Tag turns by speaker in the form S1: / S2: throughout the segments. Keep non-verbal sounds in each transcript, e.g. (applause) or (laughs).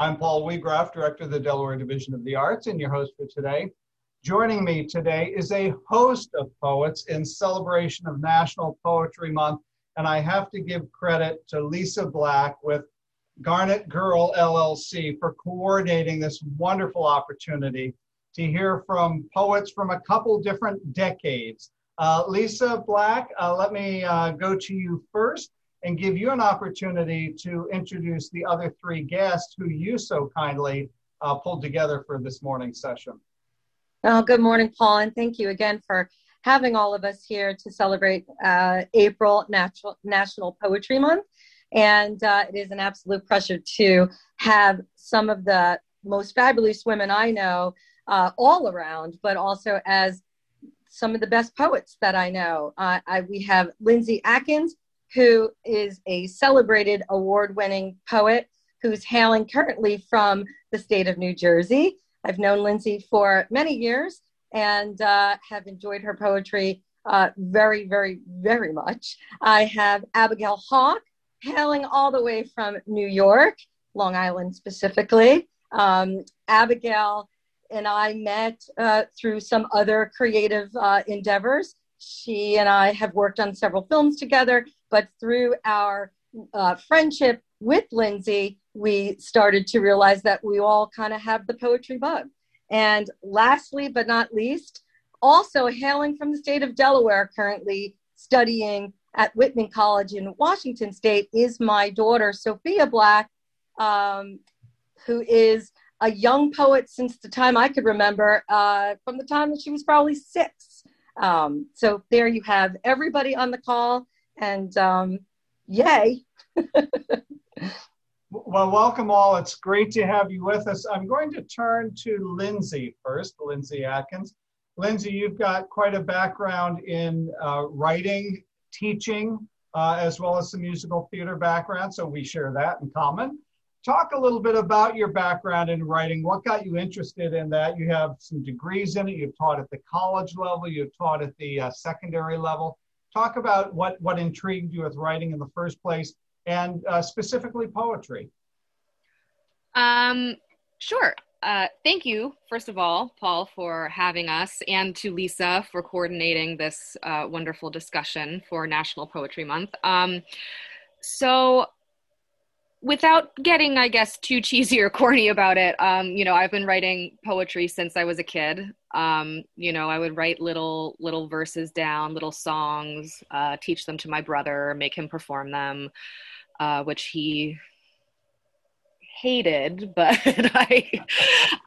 S1: I'm Paul Weagraff, Director of the Delaware Division of the Arts, and your host for today. Joining me today is a host of poets in celebration of National Poetry Month, and I have to give credit to Lisa Black with Garnet Girl LLC for coordinating this wonderful opportunity to hear from poets from a couple different decades. Uh, Lisa Black, uh, let me uh, go to you first and give you an opportunity to introduce the other three guests who you so kindly uh, pulled together for this morning's session.
S2: Oh, good morning, Paul, and thank you again for having all of us here to celebrate uh, April Natural, National Poetry Month. And uh, it is an absolute pleasure to have some of the most fabulous women I know uh, all around, but also as some of the best poets that I know. Uh, I, we have Lindsay Adkins, who is a celebrated award winning poet who's hailing currently from the state of New Jersey. I've known Lindsay for many years and uh, have enjoyed her poetry uh, very, very, very much. I have Abigail Hawk, hailing all the way from New York, Long Island specifically. Um, Abigail and I met uh, through some other creative uh, endeavors. She and I have worked on several films together, but through our uh, friendship with Lindsay, we started to realize that we all kind of have the poetry bug. And lastly, but not least, also hailing from the state of Delaware, currently studying at Whitman College in Washington State, is my daughter, Sofia Black, um, who is a young poet since the time I could remember, uh, from the time that she was probably six. Um, so there you have everybody on the call, and um, yay. (laughs)
S1: well, welcome all. It's great to have you with us. I'm going to turn to Lindsay first, Lindsay Adkins. Lindsay, you've got quite a background in uh, writing, teaching, uh, as well as some musical theater background, so we share that in common. Talk a little bit about your background in writing. What got you interested in that? You have some degrees in it. You've taught at the college level. You've taught at the uh, secondary level. Talk about what what intrigued you with writing in the first place, and uh, specifically poetry.
S3: Um, sure. Uh, thank you, first of all, Paul, for having us, and to Lisa for coordinating this uh, wonderful discussion for National Poetry Month. Um, so, without getting, I guess, too cheesy or corny about it, um, you know, I've been writing poetry since I was a kid. Um, you know, I would write little little verses down, little songs, uh, teach them to my brother, make him perform them, uh, which he hated, (laughs) but I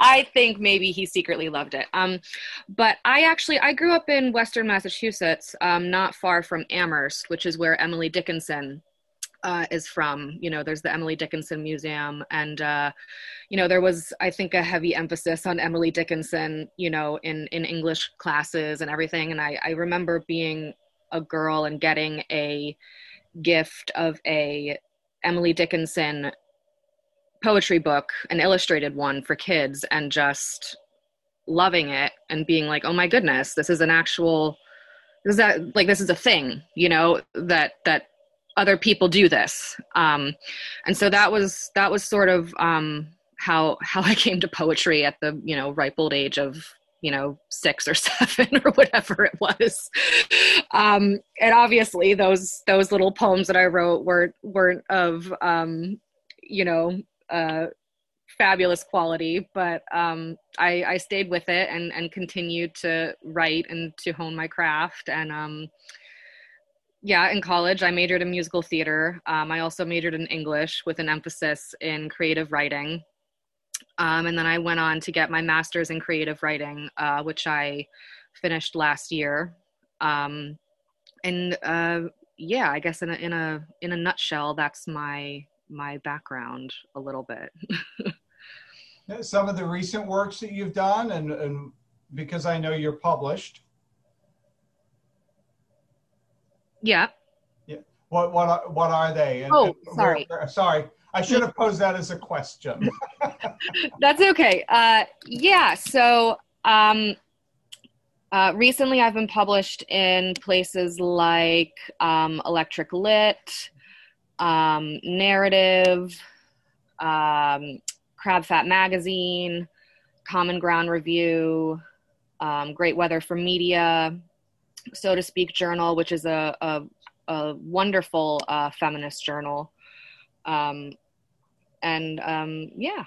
S3: I think maybe he secretly loved it. Um, but I actually I grew up in Western Massachusetts, um, not far from Amherst, which is where Emily Dickinson uh, is from. You know, there's the Emily Dickinson Museum, and uh, you know, there was I think a heavy emphasis on Emily Dickinson, you know, in in English classes and everything. And I I remember being a girl and getting a gift of a Emily Dickinson poetry book, an illustrated one for kids, and just loving it and being like, oh my goodness, this is an actual is that like this is a thing you know that that other people do this. Um, and so that was that was sort of um, how how i came to poetry at the you know ripe old age of you know six or (laughs) seven or whatever it was. Um, and obviously those those little poems that i wrote weren't weren't of um, you know uh, fabulous quality but um, I, I stayed with it and and continued to write and to hone my craft. And um, yeah, in college, I majored in musical theater. Um, I also majored in English with an emphasis in creative writing. Um, and then I went on to get my master's in creative writing, uh, which I finished last year. Um, and uh, yeah, I guess in a in a in a nutshell, that's my my background a little bit. (laughs)
S1: Some of the recent works that you've done, and, and because I know you're published,
S3: Yeah.
S1: Yeah. What what are, what are they?
S3: And, oh, sorry.
S1: sorry. I should have (laughs) posed that as a question. (laughs)
S3: That's okay. Uh, yeah. So um, uh, recently, I've been published in places like um, Electric Lit, um, Narrative, um, Crab Fat Magazine, Common Ground Review, um, Great Weather for Media, So to Speak Journal, which is a, a, a wonderful uh, feminist journal. Um, and um, yeah,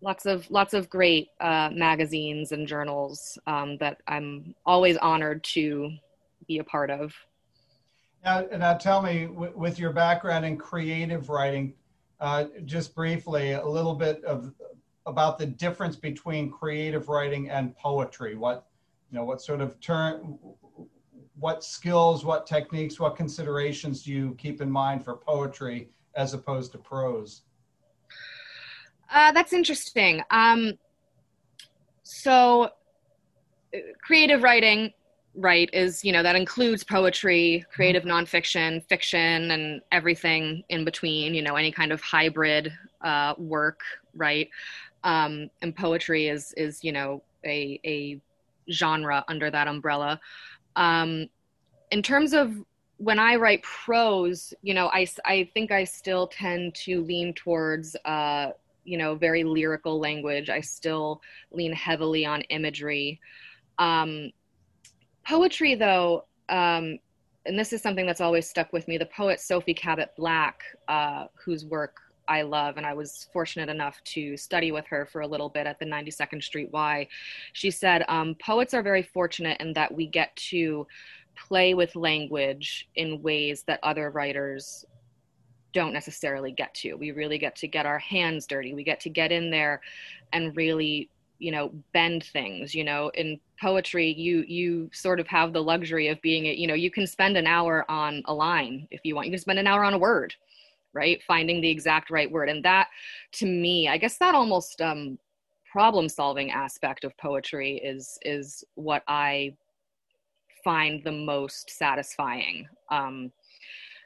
S3: lots of lots of great uh, magazines and journals um, that I'm always honored to be a part of.
S1: Now, now tell me, w- with your background in creative writing, uh, just briefly, a little bit of about the difference between creative writing and poetry. What you know, what sort of turn, what skills, what techniques, what considerations do you keep in mind for poetry as opposed to prose?
S3: Uh, that's interesting. Um, so, creative writing, right, is, you know, that includes poetry, creative nonfiction, fiction, and everything in between, you know, any kind of hybrid uh, work, right? Um, and poetry is, is you know, a, a genre under that umbrella. Um, in terms of when I write prose, you know, I, I think I still tend to lean towards uh, you know very lyrical language. I still lean heavily on imagery. Um, poetry though um, and this is something that's always stuck with me the poet sophie cabot black uh, whose work i love and i was fortunate enough to study with her for a little bit at the 92nd street y she said um, poets are very fortunate in that we get to play with language in ways that other writers don't necessarily get to. We really get to get our hands dirty. We get to get in there and really, you know, bend things. You know, in poetry, you you sort of have the luxury of being, you know, you can spend an hour on a line if you want. You can spend an hour on a word, right? Finding the exact right word, and that, to me, I guess that almost um, problem solving aspect of poetry is is what I find the most satisfying. Um,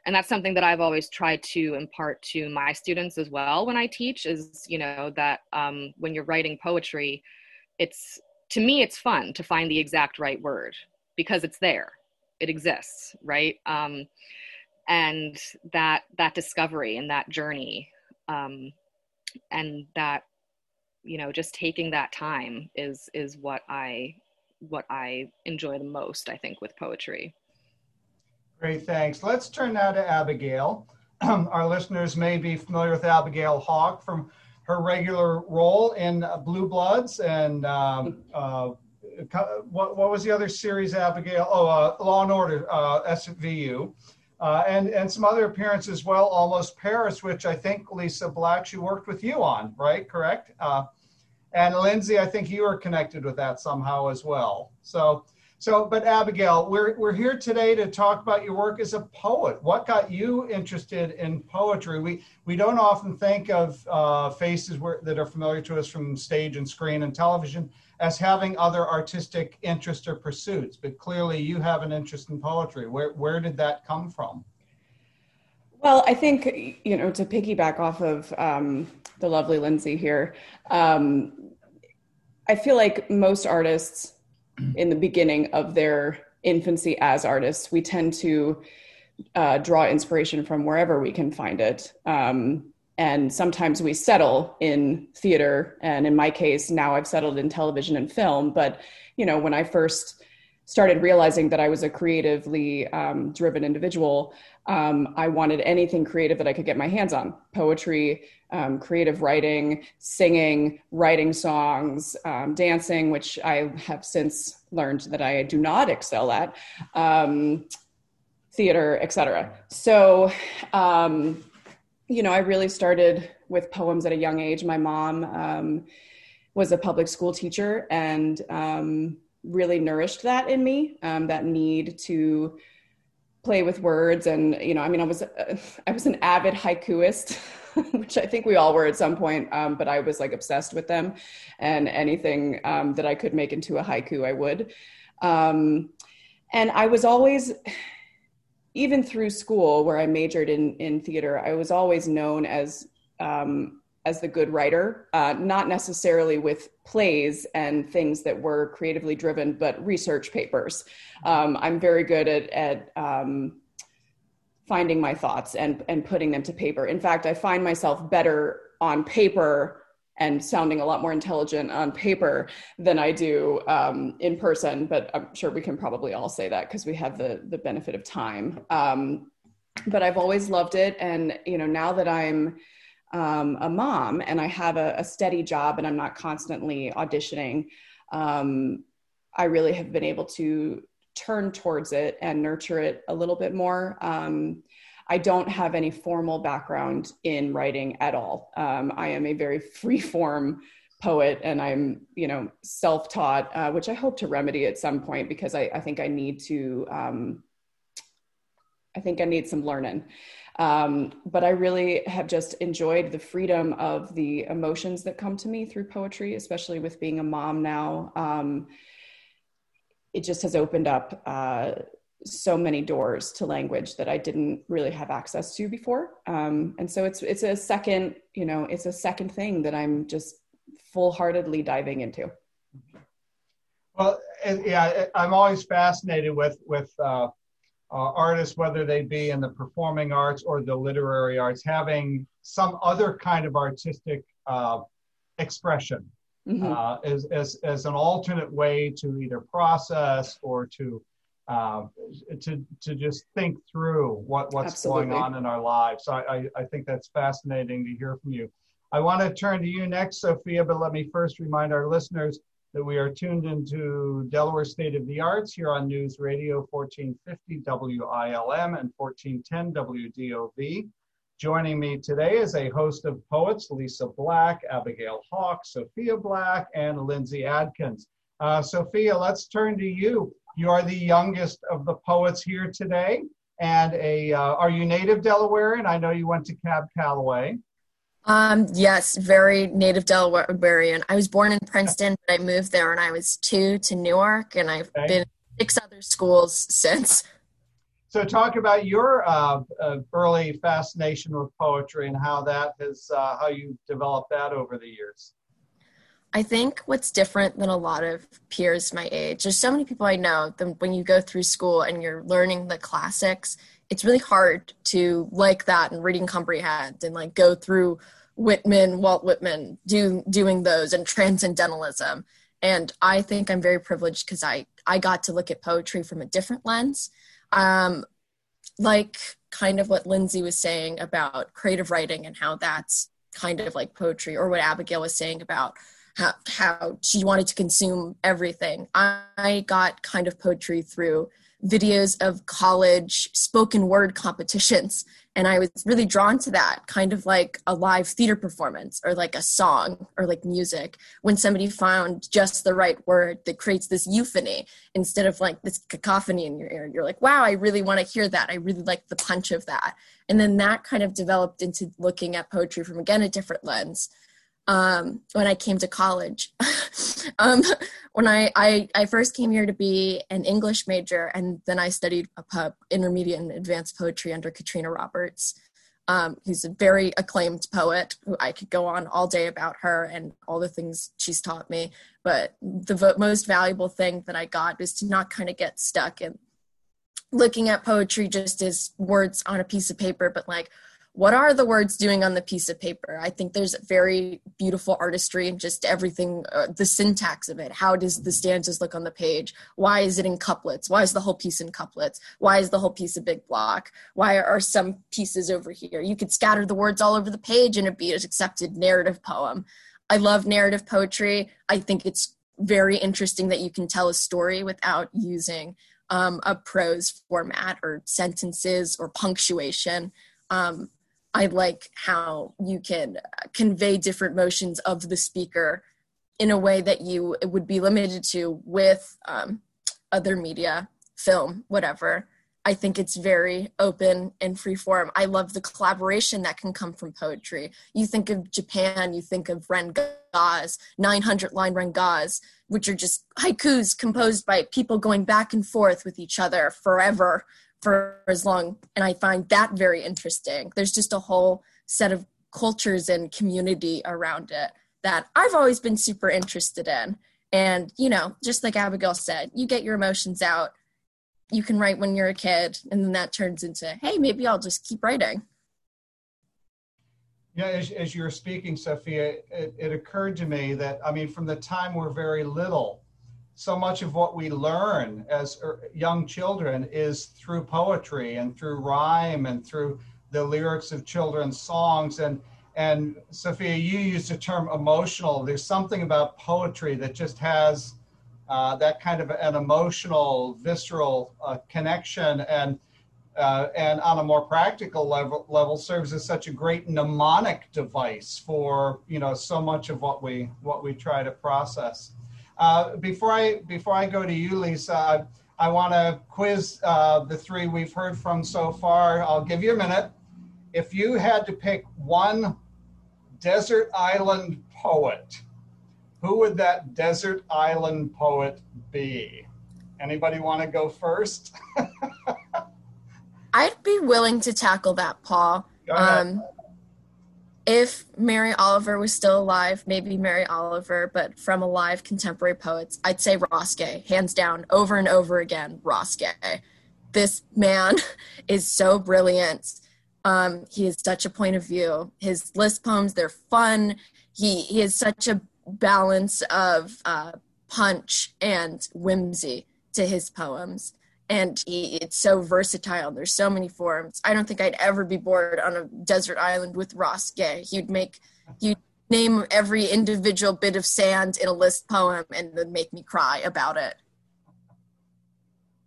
S3: and that's something that i've always tried to impart to my students as well when i teach is you know that um, when you're writing poetry it's to me it's fun to find the exact right word because it's there it exists right um, and that that discovery and that journey um, and that you know just taking that time is is what i what i enjoy the most i think with poetry
S1: Great, thanks. Let's turn now to Abigail. (clears throat) Our listeners may be familiar with Abigail Hawk from her regular role in Blue Bloods and um, uh, what, what, was the other series, Abigail? Oh, uh, Law and Order, uh, SVU. Uh, and, and some other appearances as well, Almost Paris, which I think Lisa Black, she worked with you on, right? Correct? Uh, and Lindsay, I think you are connected with that somehow as well. So so, but Abigail, we're, we're here today to talk about your work as a poet. What got you interested in poetry? We, we don't often think of uh, faces where, that are familiar to us from stage and screen and television as having other artistic interests or pursuits, but clearly you have an interest in poetry. Where, where did that come from?
S4: Well, I think, you know, to piggyback off of um, the lovely Lindsay here, um, I feel like most artists in the beginning of their infancy as artists, we tend to uh, draw inspiration from wherever we can find it. Um, and sometimes we settle in theater. And in my case, now I've settled in television and film. But, you know, when I first started realizing that I was a creatively um, driven individual, um, I wanted anything creative that I could get my hands on poetry, um, creative writing, singing, writing songs, um, dancing, which I have since learned that I do not excel at, um, theater, etc. So, um, you know, I really started with poems at a young age. My mom um, was a public school teacher and really nourished that in me, that need to play with words. And you know i mean i was uh, (laughs) i was an avid haikuist (laughs) which i think we all were at some point um, but i was like obsessed with them. And anything um, that i could make into a haiku i would. Um, and i was always even through school where i majored in in theater i was always known as um, as the good writer, uh, not necessarily with plays and things that were creatively driven, but research papers. Um, I'm very good at, at um, finding my thoughts and, and putting them to paper. In fact, I find myself better on paper and sounding a lot more intelligent on paper than I do um, in person. But I'm sure we can probably all say that because we have the the benefit of time. Um, but I've always loved it, and you know now that I'm um, a mom and I have a, a, steady job and I'm not constantly auditioning, um, I really have been able to turn towards it and nurture it a little bit more. Um, I don't have any formal background in writing at all. Um, I am a very free form poet and I'm, you know, self taught, uh, which I hope to remedy at some point because I, I think I need to, um, I think I need some learning. Um, but I really have just enjoyed the freedom of the emotions that come to me through poetry, especially with being a mom now. Um, it just has opened up uh, so many doors to language that I didn't really have access to before. Um, and so it's it's a second, you know, it's a second thing that I'm just full heartedly diving into.
S1: Well, yeah, I'm always fascinated with with uh, uh, artists, whether they be in the performing arts or the literary arts, having some other kind of artistic uh, expression mm-hmm. Uh, as, as as an alternate way to either process or to uh, to to just think through what what's Absolutely. going on in our lives. So I, I, I think that's fascinating to hear from you. I want to turn to you next, Sofia, but let me first remind our listeners that we are tuned into Delaware State of the Arts here on News Radio 1450 WILM and 1410 WDOV. Joining me today is a host of poets, Lisa Black, Abigail Hawk, Sofia Black, and Lindsay Adkins. Uh, Sofia, let's turn to you. You are the youngest of the poets here today, and a uh, are you native Delawarean? I know you went to Cab Calloway.
S5: Um, yes, very native Delawarean. I was born in Princeton, but I moved there when I was two to Newark, and I've okay. been six other schools since.
S1: So, talk about your uh, uh, early fascination with poetry and how that has uh, how you developed that over the years.
S5: I think what's different than a lot of peers my age, there's so many people I know that when you go through school and you're learning the classics, it's really hard to like that and reading comprehend and like go through Whitman, Walt Whitman, do, doing those and transcendentalism. And I think I'm very privileged because I, I got to look at poetry from a different lens. Um, like kind of what Lindsay was saying about creative writing and how that's kind of like poetry, or what Abigail was saying about how, how she wanted to consume everything. I got kind of poetry through videos of college spoken word competitions. And I was really drawn to that, kind of like a live theater performance or like a song or like music. When somebody found just the right word that creates this euphony instead of like this cacophony in your ear, you're like, wow, I really want to hear that. I really like the punch of that. And then that kind of developed into looking at poetry from again a different lens um, when I came to college. (laughs) um, when I, I, I first came here to be an English major, and then I studied a pub, intermediate and advanced poetry under Katrina Roberts. Um, who's a very acclaimed poet who I could go on all day about her and all the things she's taught me. But the vo- most valuable thing that I got was to not kind of get stuck in looking at poetry just as words on a piece of paper, but like, what are the words doing on the piece of paper? I think there's very beautiful artistry and just everything uh, the syntax of it. How does the stanzas look on the page? Why is it in couplets? Why is the whole piece in couplets? Why is the whole piece a big block? Why are some pieces over here? You could scatter the words all over the page and it be an accepted narrative poem. I love narrative poetry. I think it's very interesting that you can tell a story without using um, a prose format or sentences or punctuation. Um, I like how you can convey different motions of the speaker in a way that you would be limited to with um, other media, film, whatever. I think it's very open and free form. I love the collaboration that can come from poetry. You think of Japan, you think of rengas, 900 line rengas, which are just haikus composed by people going back and forth with each other forever for as long and i find that very interesting. There's just a whole set of cultures and community around it that i've always been super interested in. And you know just like abigail said you get your emotions out. You can write when you're a kid and then that turns into hey maybe i'll just keep writing.
S1: Yeah, as, as you were speaking, Sofia, it, it occurred to me that, I mean, from the time we're very little, so much of what we learn as er, young children is through poetry and through rhyme and through the lyrics of children's songs. And, and Sofia, you used the term emotional. There's something about poetry that just has uh, that kind of an emotional, visceral uh, connection. And uh, and on a more practical level, level serves as such a great mnemonic device for you know so much of what we what we try to process. Uh, before I before I go to you, Lisa, I, I want to quiz uh, the three we've heard from so far. I'll give you a minute. If you had to pick one desert island poet, who would that desert island poet be? Anybody want to go first? (laughs)
S5: I'd be willing to tackle that, Paul. Um, if Mary Oliver was still alive, maybe Mary Oliver, but from alive contemporary poets, I'd say Ross hands down, over and over again, Ross. This man (laughs) is so brilliant. Um, he has such a point of view. His list poems, they're fun. He, he has such a balance of uh, punch and whimsy to his poems and he, it's so versatile. There's so many forms. I don't think I'd ever be bored on a desert island with Ross Gay. He'd make you name every individual bit of sand in a list poem and then make me cry about it.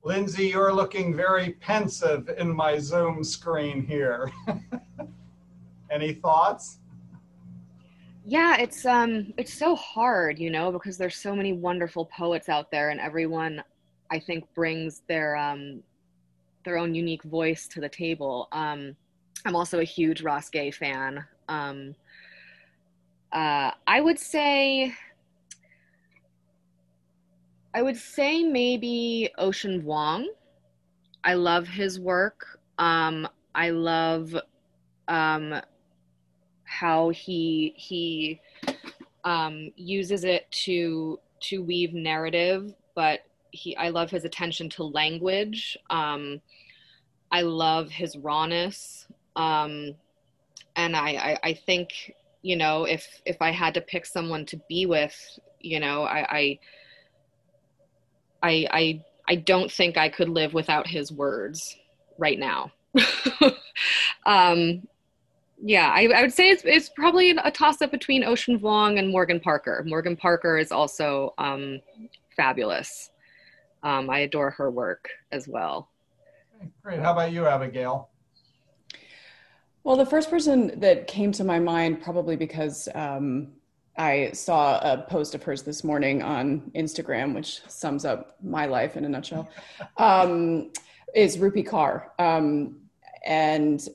S1: Lindsay, you're looking very pensive in my Zoom screen here. (laughs) Any thoughts?
S3: Yeah, it's um it's so hard, you know, because there's so many wonderful poets out there and everyone I think brings their um, their own unique voice to the table. Um, I'm also a huge Ross Gay fan. Um, uh, I would say I would say maybe Ocean Vuong. I love his work. Um, I love um, how he he um, uses it to to weave narrative, but he I love his attention to language. Um, I love his rawness, um, and I, I, I think you know if if I had to pick someone to be with, you know, I I I, I, I don't think I could live without his words right now. (laughs) um, yeah, I, I, would say it's, it's probably a toss up between Ocean Vuong and Morgan Parker. Morgan Parker is also um, fabulous. Um, I adore her work as well.
S1: Great. How about you, Abigail?
S4: Well, the first person that came to my mind, probably because um, I saw a post of hers this morning on Instagram, which sums up my life in a nutshell, (laughs) um, is Rupi Kaur. Um, and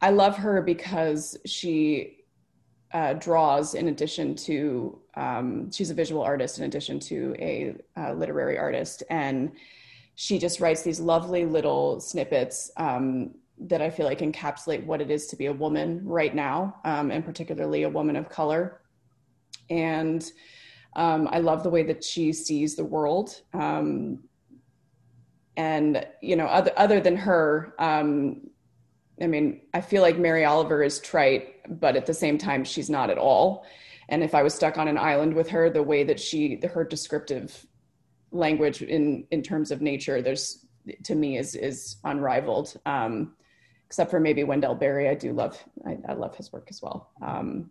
S4: I love her because she uh, draws in addition to um, she's a visual artist in addition to a uh, literary artist. And she just writes these lovely little snippets um, that i feel like encapsulate what it is to be a woman right now um, and particularly a woman of color. And um, i love the way that she sees the world um, and you know other, other than her um, I mean, I feel like Mary Oliver is trite, but at the same time, she's not at all. And if I was stuck on an island with her, the way that she, her descriptive language in in terms of nature, there's to me is is unrivaled. Um, except for maybe Wendell Berry, I do love, I, I love his work as well. Um,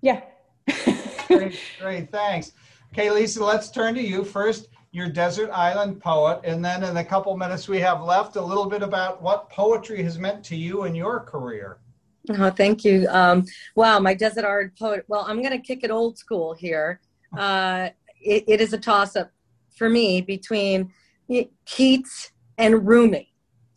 S4: yeah. (laughs)
S1: great, great, thanks. Okay, Lisa, let's turn to you first your desert island poet. And then in the couple minutes we have left, a little bit about what poetry has meant to you in your career.
S2: Oh, thank you. Um, wow, my desert island poet. Well, I'm going to kick it old school here. Uh, it, it is a toss up for me between Keats and Rumi.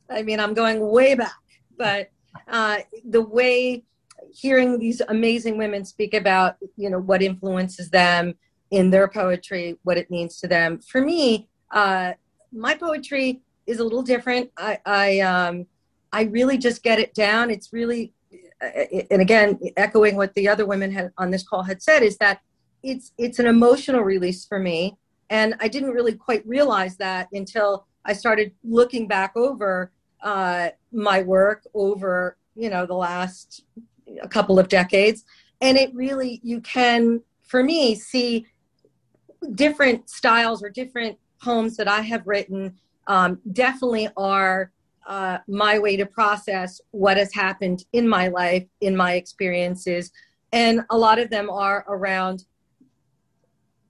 S2: I mean, I'm going way back, but uh, the way hearing these amazing women speak about, you know, what influences them, in their poetry what it means to them. For me, uh, my poetry is a little different. I, I, um, I really just get it down. It's really, and again, echoing what the other women had on this call had said, is that it's it's an emotional release for me, and I didn't really quite realize that until I started looking back over uh, my work over you know the last a couple of decades. And it really, you can, for me, see different styles or different poems that I have written um, definitely are uh, my way to process what has happened in my life, in my experiences. And a lot of them are around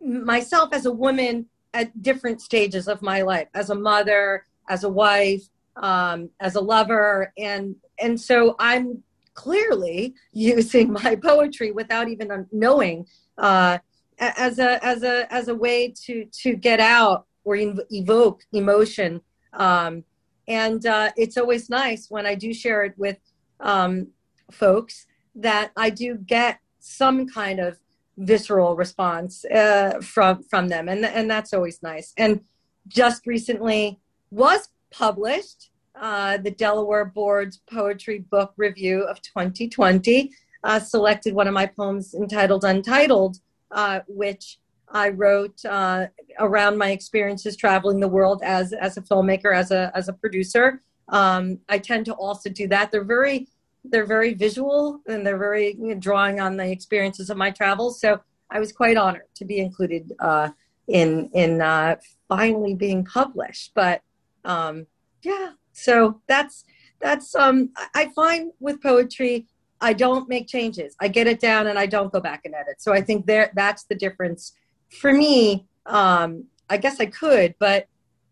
S2: myself as a woman at different stages of my life, as a mother, as a wife, um, as a lover. And, and so I'm clearly (laughs) using my poetry without even knowing uh, as a as a as a way to to get out or evoke emotion um, and uh, it's always nice when i do share it with um, folks that i do get some kind of visceral response uh, from from them. And and that's always nice. And just recently was published uh, the delaware Bards poetry book review of 2020 uh, selected one of my poems entitled untitled uh, which I wrote uh, around my experiences traveling the world as as a filmmaker, as a as a producer. Um, I tend to also do that. They're very they're very visual and they're very you know, drawing on the experiences of my travels. So I was quite honored to be included uh, in in uh, finally being published. But um, yeah, so that's that's um, I find with poetry I don't make changes. I get it down and I don't go back and edit. So I think there that's the difference. For me, um, I guess I could, but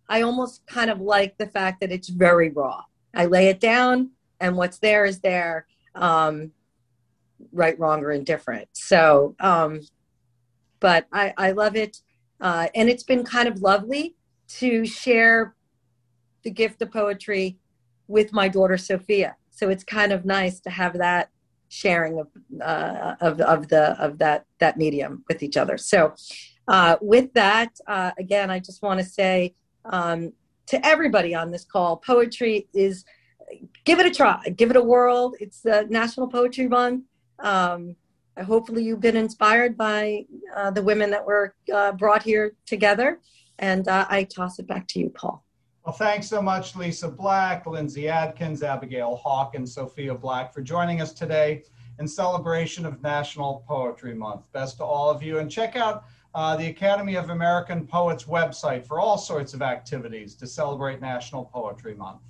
S2: I almost kind of like the fact that it's very raw. I lay it down and what's there is there, um, right, wrong, or indifferent. So, um, but I, I love it. Uh, and it's been kind of lovely to share the gift of poetry with my daughter Sofia. So it's kind of nice to have that sharing of uh, of of the of that that medium with each other. So, uh, with that, uh, again, I just want to say um, to everybody on this call, poetry is give it a try, give it a whirl. It's the National Poetry Month. Um, hopefully, you've been inspired by uh, the women that were uh, brought here together. And uh, I toss it back to you, Paul.
S1: Well, thanks so much, Lisa Black, Lindsay Adkins, Abigail Hawk, and Sofia Black for joining us today in celebration of National Poetry Month. Best to all of you. And check out uh, the Academy of American Poets website for all sorts of activities to celebrate National Poetry Month.